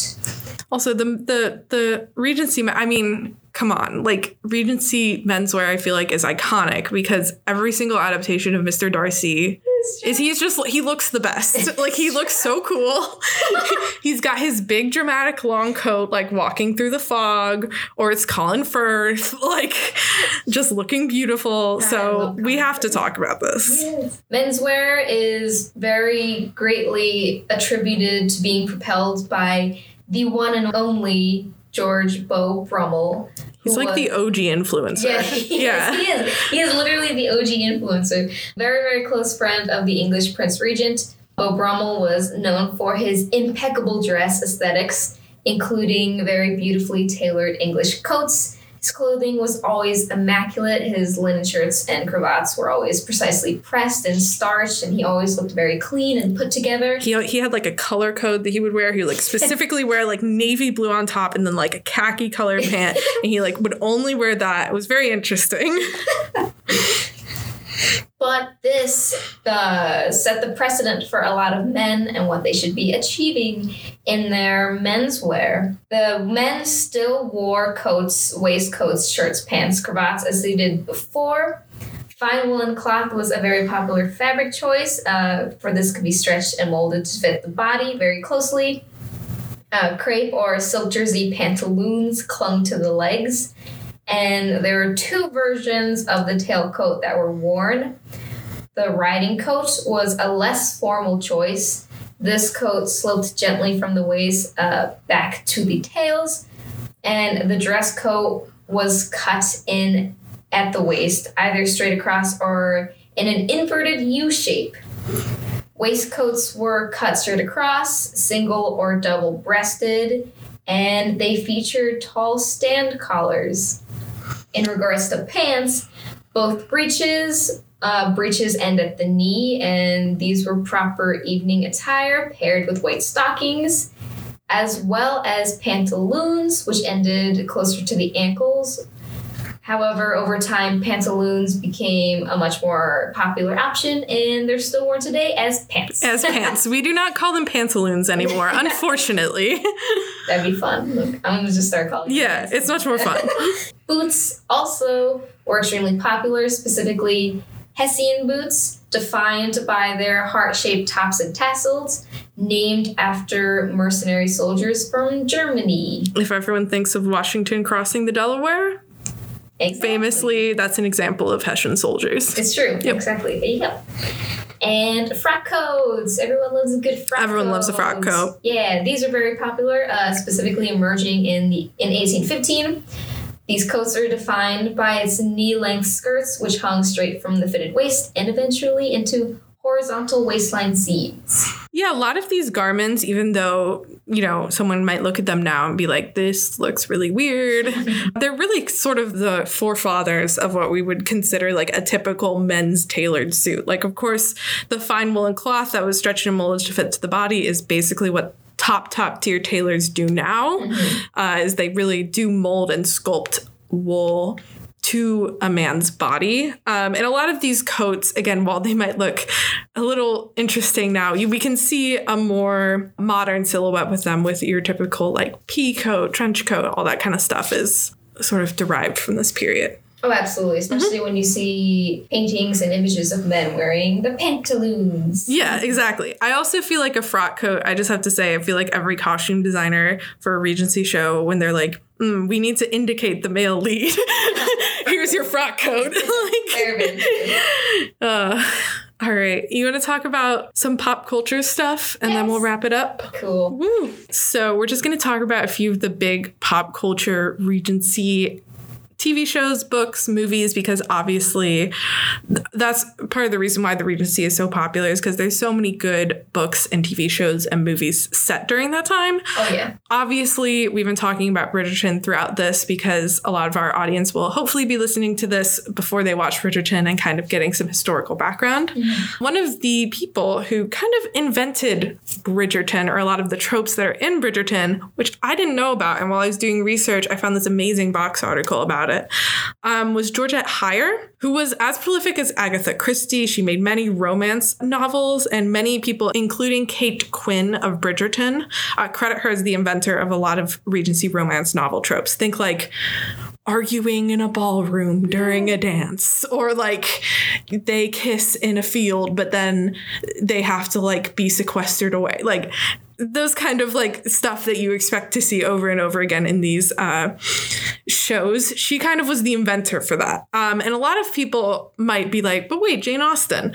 Also the the the Regency. I mean, come on, like Regency menswear. I feel like is iconic because every single adaptation of Mr. Darcy is he's just he looks the best. like he looks so cool. he's got his big dramatic long coat, like walking through the fog, or it's Colin Firth, like just looking beautiful. So we have to talk about this. Menswear is very greatly attributed to being propelled by the one and only George Beau Brummell. He's like was- the OG influencer. Yeah, he, Yeah. Is, he is. He is literally the OG influencer. Very, very close friend of the English Prince Regent. Beau Brummell was known for his impeccable dress aesthetics, including very beautifully tailored English coats. His clothing was always immaculate. His linen shirts and cravats were always precisely pressed and starched, and he always looked very clean and put together. He, he had like a color code that he would wear. He would like specifically wear like navy blue on top and then like a khaki colored pant. And he like would only wear that. It was very interesting. But this uh, set the precedent for a lot of men and what they should be achieving in their menswear. The men still wore coats, waistcoats, shirts, pants, cravats as they did before. Fine woolen cloth was a very popular fabric choice, uh, for this could be stretched and molded to fit the body very closely. Uh, crepe or silk jersey pantaloons clung to the legs and there were two versions of the tailcoat that were worn. The riding coat was a less formal choice. This coat sloped gently from the waist uh, back to the tails, and the dress coat was cut in at the waist, either straight across or in an inverted U shape. Waistcoats were cut straight across, single or double breasted, and they featured tall stand collars. In regards to pants, both breeches, uh, breeches end at the knee, and these were proper evening attire paired with white stockings, as well as pantaloons, which ended closer to the ankles. However, over time, pantaloons became a much more popular option, and they're still worn today as pants. As pants. We do not call them pantaloons anymore, unfortunately. That'd be fun. Look, I'm gonna just start calling. them yeah, it's much more fun. Boots also were extremely popular, specifically Hessian boots, defined by their heart shaped tops and tassels, named after mercenary soldiers from Germany. If everyone thinks of Washington crossing the Delaware, Exactly. famously, that's an example of Hessian soldiers. It's true. Yep. Exactly. There you go. And frock coats. Everyone loves a good frock coat. Everyone loves a frock coat. Yeah, these are very popular, uh, specifically emerging in the in 1815. These coats are defined by its knee length skirts, which hung straight from the fitted waist and eventually into horizontal waistline seams. Yeah, a lot of these garments, even though, you know, someone might look at them now and be like, this looks really weird, they're really sort of the forefathers of what we would consider like a typical men's tailored suit. Like, of course, the fine woolen cloth that was stretched and molded to fit to the body is basically what top, top tier tailors do now, uh, is they really do mold and sculpt wool to a man's body. Um, and a lot of these coats, again, while they might look a little interesting now, you, we can see a more modern silhouette with them with your typical like pea coat, trench coat, all that kind of stuff is sort of derived from this period. Oh, absolutely. Especially when you see paintings and images of men wearing the pantaloons. Yeah, exactly. I also feel like a frock coat, I just have to say, I feel like every costume designer for a Regency show, when they're like, mm, we need to indicate the male lead, here's your frock coat. like, uh, all right. You want to talk about some pop culture stuff and then we'll wrap it up? cool. Woo. So, we're just going to talk about a few of the big pop culture Regency TV shows, books, movies, because obviously th- that's part of the reason why the Regency is so popular is because there's so many good books and TV shows and movies set during that time. Oh, yeah. Obviously, we've been talking about Bridgerton throughout this because a lot of our audience will hopefully be listening to this before they watch Bridgerton and kind of getting some historical background. Mm-hmm. One of the people who kind of invented Bridgerton or a lot of the tropes that are in Bridgerton, which I didn't know about, and while I was doing research, I found this amazing Vox article about it, um, was Georgette Heyer, who was as prolific as Agatha Christie. She made many romance novels, and many people, including Kate Quinn of Bridgerton, uh, credit her as the inventor of a lot of Regency romance novel tropes. Think like arguing in a ballroom during a dance or like they kiss in a field but then they have to like be sequestered away like those kind of like stuff that you expect to see over and over again in these uh, shows she kind of was the inventor for that. Um, and a lot of people might be like but wait jane austen.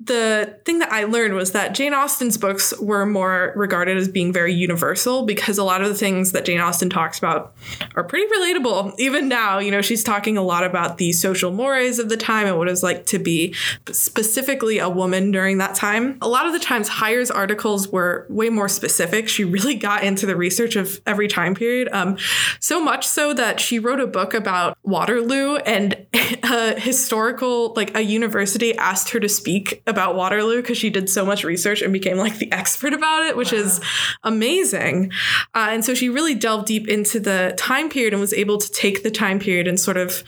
The thing that i learned was that jane austen's books were more regarded as being very universal because a lot of the things that jane austen talks about are pretty relatable. Even now you know she's talking a lot about the social mores of the time and what it was like to be specifically a woman during that time. A lot of the times Heyer's articles were way more specific she really got into the research of every time period um, so much so that she wrote a book about waterloo and a historical like a university asked her to speak about waterloo because she did so much research and became like the expert about it which is amazing. Uh, and so she really delved deep into the time period and was able to take the time period and sort of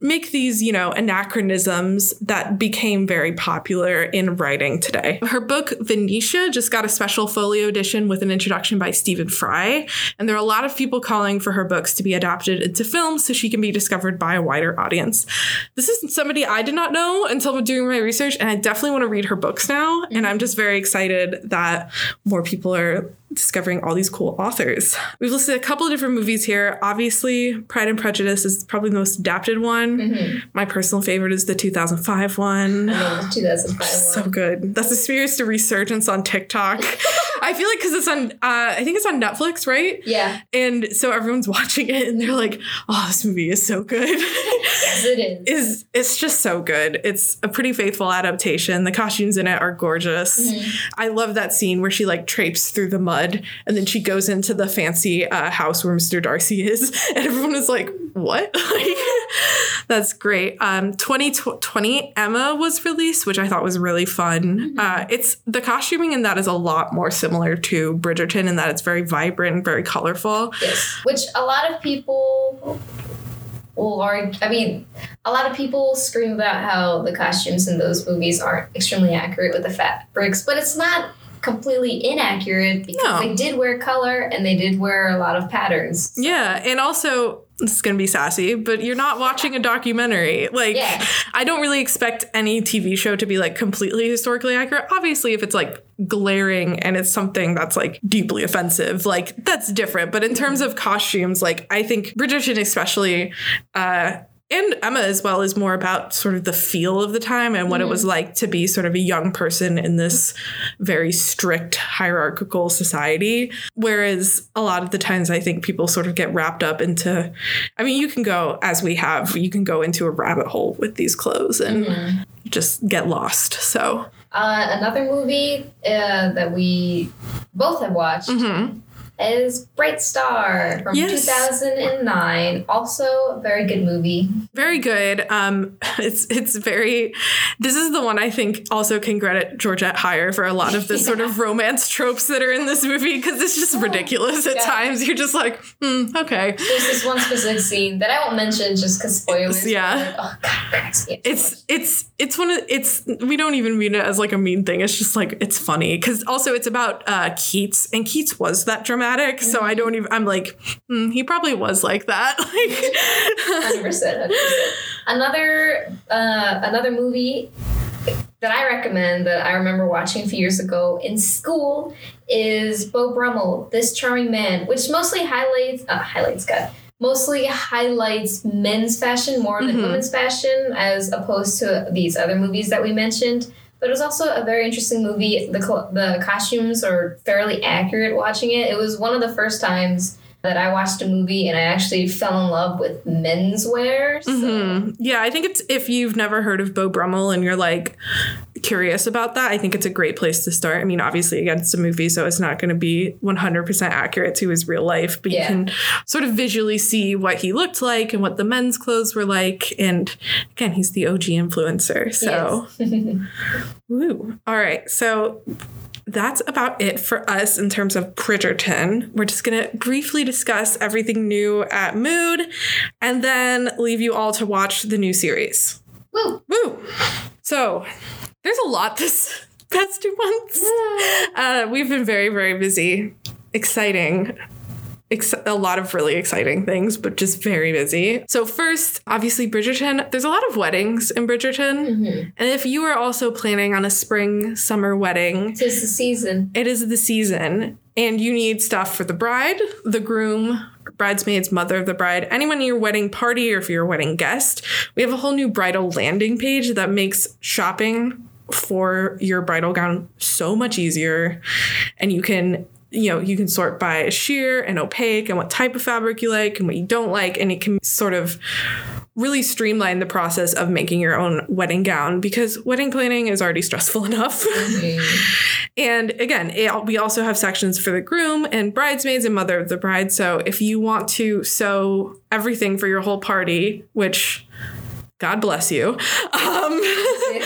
make these, you know, anachronisms that became very popular in writing today. Her book Venetia just got a special folio edition with an introduction by Stephen Fry, and there are a lot of people calling for her books to be adapted into films so she can be discovered by a wider audience. This is somebody I did not know until doing my research, and I definitely want to read her books now, and mm-hmm. I'm just very excited that more people are discovering all these cool authors. We've listed a couple of different movies here. Obviously, Pride and Prejudice is probably the most adapted one. Mm-hmm. My personal favorite is the 2005 one. No, 2005 So good. That's the a resurgence on TikTok. I feel like because it's on, uh, I think it's on Netflix, right? Yeah. And so everyone's watching it and they're like, oh, this movie is so good. Yes, it is. is it's just so good. It's a pretty faithful adaptation. The costumes in it are gorgeous. I love that scene where she like traipses through the mud and then she goes into the fancy uh, house where Mr. Darcy is, and everyone is like, "What?" That's great. Um, 2020 Emma was released, which I thought was really fun. Uh, it's the costuming in that is a lot more similar to Bridgerton in that it's very vibrant, and very colorful. Yes. Which a lot of people will argue. I mean, a lot of people scream about how the costumes in those movies aren't extremely accurate with the fabrics, but it's not completely inaccurate because No. they did wear color and they did wear a lot of patterns. Yeah, and also this is gonna be sassy, but you're not watching a documentary. Like, Yeah. I don't really expect any TV show to be like completely historically accurate. Obviously, if it's like glaring and it's something that's like deeply offensive, like that's different. But in terms of costumes, like I think Bridgerton especially, uh, and Emma as well is more about sort of the feel of the time and what it was like to be sort of a young person in this very strict hierarchical society. Whereas a lot of the times I think people sort of get wrapped up into, I mean, you can go, as we have, you can go into a rabbit hole with these clothes and just get lost. So, Uh, another movie uh, that we both have watched mhm. Is Bright Star from Yes. 2009. Also, a very good movie. very good. Um, it's it's very. This is the one I think also can credit Georgette Heyer for a lot of the sort of romance tropes that are in this movie because it's just ridiculous at Yeah. times. You're just like, hmm, okay. There's this one specific scene that I won't mention just because spoilers. Yeah. but, oh, God, it cracks me up so It's it's it's one of it's we don't even mean it as like a mean thing. It's just like it's funny because also it's about uh, Keats and Keats was that dramatic. So I don't even. I'm like, hmm, he probably was like that. Like, Hundred percent, hundred percent. Another uh, another movie that I recommend that I remember watching a few years ago in school is Beau Brummell, This Charming Man, which mostly highlights uh, highlights God. Mostly highlights men's fashion more than Mhm. women's fashion, as opposed to these other movies that we mentioned. But it was also a very interesting movie. The the costumes are fairly accurate. Watching it, it was one of the first times that I watched a movie and I actually fell in love with menswear. So. Mhm. Yeah, I think it's if you've never heard of Beau Brummell and you're like curious about that, I think it's a great place to start. I mean, obviously, again, it's a movie, so it's not going to be 100% accurate to his real life, but Yeah. you can sort of visually see what he looked like and what the men's clothes were like. And again, he's the OG influencer. So, Yes. woo. All right. So, that's about it for us in terms of Bridgerton. We're just going to briefly discuss everything new at Mood and then leave you all to watch the new series. Woo! Woo! So, there's a lot this past two months. Uh, we've been very, very busy. Exciting. Ex- a lot of really exciting things, but just very busy. So, first, obviously, Bridgerton. There's a lot of weddings in Bridgerton. Mhm. And if you are also planning on a spring, summer wedding, it's the season. it is the season and you need stuff for the bride, the groom, bridesmaids, mother of the bride, anyone in your wedding party or if you're a wedding guest. We have a whole new bridal landing page that makes shopping for your bridal gown so much easier. And you can you know, you can sort by sheer and opaque and what type of fabric you like and what you don't like. And it can sort of really streamline the process of making your own wedding gown because wedding planning is already stressful enough. And again, it, we also have sections for the groom and bridesmaids and mother of the bride. So if you want to sew everything for your whole party, which God bless you. Um, You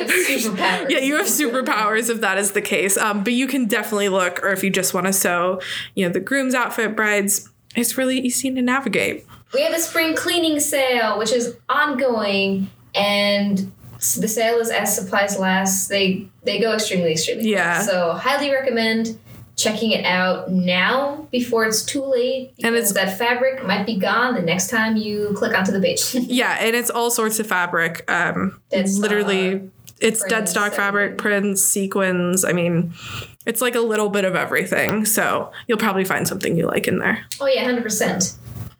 have superpowers. yeah, you have superpowers if that is the case. Um, but you can definitely look, or if you just want to sew, you know, the groom's outfit, brides, it's really easy to navigate. We have a spring cleaning sale, which is ongoing, and the sale is as supplies last. They they go extremely extremely. Yeah. Quick. So highly recommend checking it out now before it's too late. And it's- because that fabric might be gone the next time you click onto the page. Yeah, and it's all sorts of fabric. Um, Dead stock, literally, it's dead stock fabric, prints, sequins. I mean, it's like a little bit of everything. So you'll probably find something you like in there. Oh yeah, hundred percent.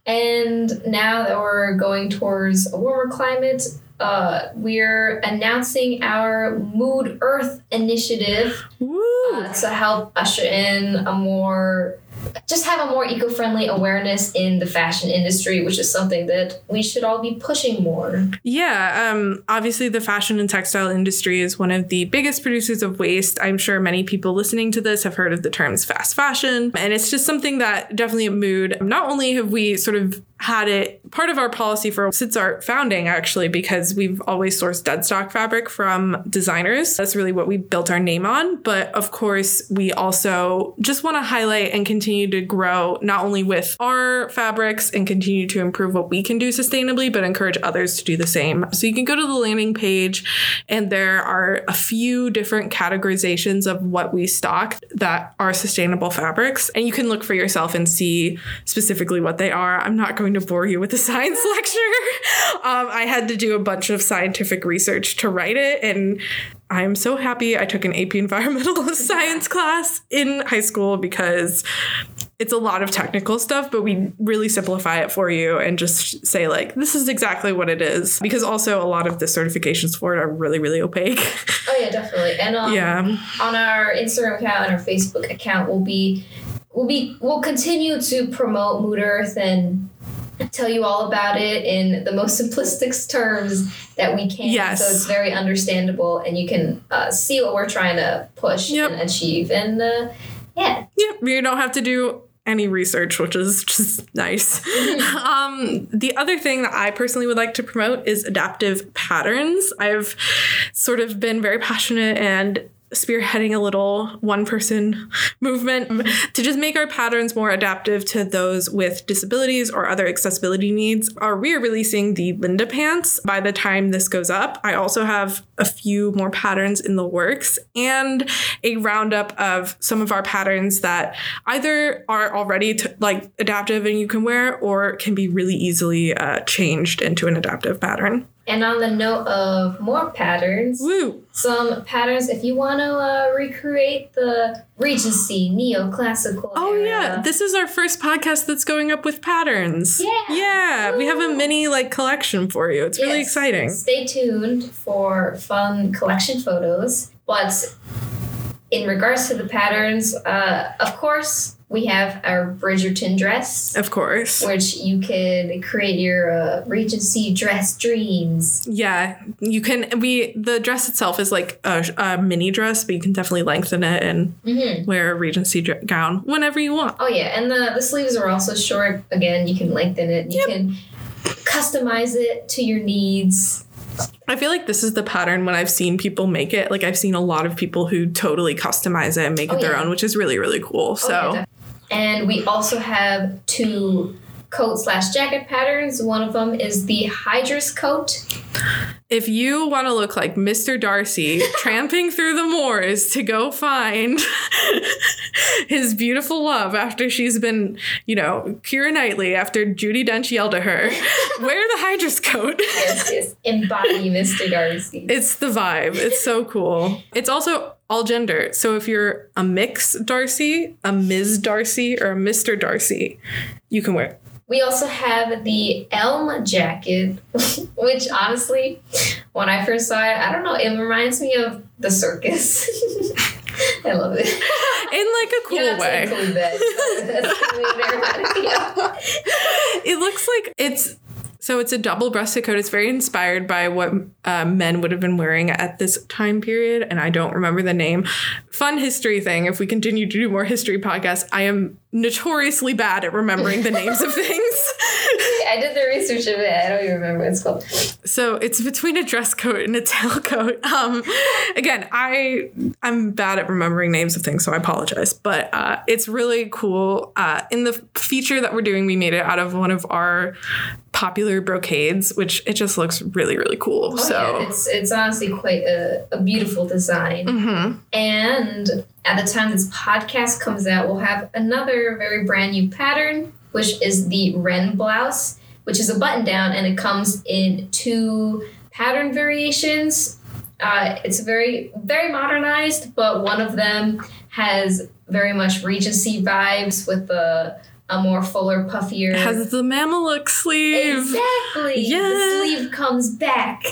And now that we're going towards a warmer climate, uh, we're announcing our Mood Earth initiative uh, to help usher in a more just have a more eco-friendly awareness in the fashion industry which is something that we should all be pushing more Yeah, um, obviously, the fashion and textile industry is one of the biggest producers of waste. I'm sure many people listening to this have heard of the terms fast fashion, and it's just something that definitely a Mood. Not only have we sort of had it part of our policy for since our founding, actually, because we've always sourced dead stock fabric from designers. That's really what we built our name on. But of course, we also just want to highlight and continue to grow not only with our fabrics and continue to improve what we can do sustainably, but encourage others to do the same. So you can go to the landing page, and there are a few different categorizations of what we stock that are sustainable fabrics. And you can look for yourself and see specifically what they are. I'm not going to bore you with a science lecture. Um, I had to do a bunch of scientific research to write it, and I'm so happy I took an AP environmental science class in high school because it's a lot of technical stuff, but we really simplify it for you and just say like this is exactly what it is. Because also a lot of the certifications for it are really really opaque. Oh yeah, definitely. And um, yeah. on our Instagram account and our Facebook account, we'll be we'll be we'll continue to promote Mood Earth and tell you all about it in the most simplistic terms that we can. Yes. So it's very understandable, and you can uh, see what we're trying to push Yep. and achieve. And uh, yeah, Yep, you don't have to do any research, which is just nice. um, the other thing that I personally would like to promote is adaptive patterns. I've sort of been very passionate and spearheading a little one person movement mm-hmm. to just make our patterns more adaptive to those with disabilities or other accessibility needs. Are we are releasing the Linda pants by the time this goes up? I also have a few more patterns in the works and a roundup of some of our patterns that either are already t- like adaptive and you can wear or can be really easily uh, changed into an adaptive pattern. and on the note of more patterns, Woo! some patterns if you want to uh, recreate the Regency neoclassical. Oh era. yeah, this is our first podcast that's going up with patterns. Yeah. Yeah, we have a mini like collection for you. It's really Yes. exciting. Stay tuned for fun collection photos. But in regards to the patterns, uh, of course, we have our Bridgerton dress, Of course. which you can create your uh, Regency dress dreams. Yeah, you can we the dress itself is like a, a mini dress, but you can definitely lengthen it and Mm-hmm. wear a regency dr- gown whenever you want. Oh yeah, and the, the sleeves are also short. Again, you can lengthen it. And you Yep. can customize it to your needs. I feel like this is the pattern when I've seen people make it. Like I've seen a lot of people who totally customize it and make Oh, it their yeah. own, which is really really cool. Oh, So yeah, and we also have two coat slash jacket patterns. One of them is the Hydra's coat. if you want to look like Mr. Darcy tramping through the moors to go find his beautiful love after she's been, you know, Keira Knightley after Judi Dench yelled at her, wear the Hydra's coat. Yes, yes. Embody Mr. Darcy. It's the vibe. It's so cool. It's also all gender. So if you're a mix Darcy, a Ms. Darcy, or a Mr. Darcy, you can wear it. We also have the Elm jacket, which honestly, when I first saw it, I don't know, it reminds me of the circus. I love it. in like a cool you way. to include that. That's something that reminded me of. It looks like it's so it's a double breasted coat. It's very inspired by what uh, men would have been wearing at this time period, and I don't remember the name. Fun history thing. If we continue to do more history podcasts, I am notoriously bad at remembering the names of things. I did the research of it. I don't even remember what it's called. So it's between a dress coat and a tailcoat. Um, again, I I'm bad at remembering names of things, so I apologize. But uh, it's really cool. Uh, in the feature that we're doing, we made it out of one of our popular brocades, which it just looks really really cool. Oh, so. yeah, it's it's honestly quite a, a beautiful design. Mhm. And at the time this podcast comes out, we'll have another very brand new pattern, which is the Ren blouse, which is a button down and it comes in two pattern variations. Uh, it's very, very modernized, but one of them has very much Regency vibes with the a more fuller, puffier. It has the Mameluke sleeve. Exactly. Yeah. The sleeve comes back.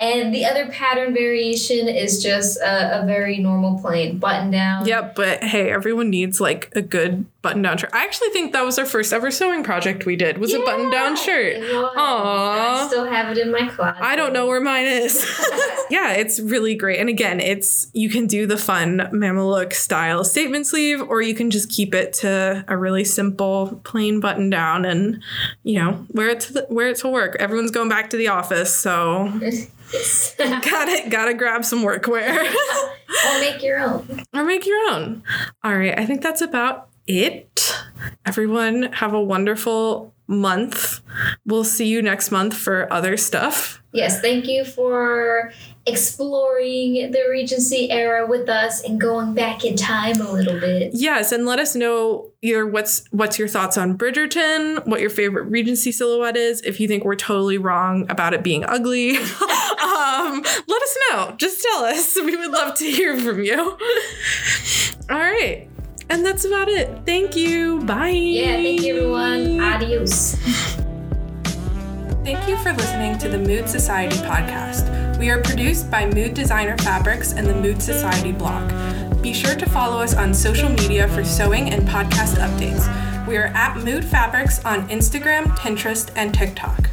And the other pattern variation is just a, a very normal plain button down. Yep, but hey, everyone needs like a good button-down shirt. I actually think that was our first ever sewing project we did. Was a button-down shirt. It was. Aw. I still have it in my closet. I don't know where mine is. yeah, it's really great. And again, it's you can do the fun Mameluke style statement sleeve, or you can just keep it to a really simple plain button down and you know wear it to the, wear it to work. Everyone's going back to the office, so gotta gotta grab some workwear or make your own. or make your own. All right, I think that's about it. Everyone have a wonderful month. We'll see you next month for other stuff. Yes, thank you for exploring the Regency era with us and going back in time a little bit. Yes, and let us know your what's what's your thoughts on Bridgerton, what your favorite Regency silhouette is, if you think we're totally wrong about it being ugly. um, let us know. Just tell us. We would love to hear from you. All right. And that's about it. Thank you. Bye. Yeah, thank you everyone. Adios. Thank you for listening to the Mood Society podcast. We are produced by Mood Designer Fabrics and the Mood Society blog. Be sure to follow us on social media for sewing and podcast updates. We are at Mood Fabrics on Instagram, Pinterest, and TikTok.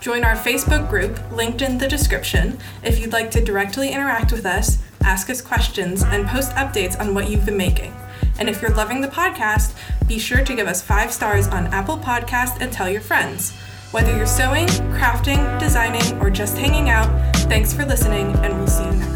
Join our Facebook group, linked in the description, if you'd like to directly interact with us, ask us questions, and post updates on what you've been making. And if you're loving the podcast, be sure to give us five stars on Apple Podcast and tell your friends. Whether you're sewing, crafting, designing, or just hanging out, thanks for listening, and we'll see you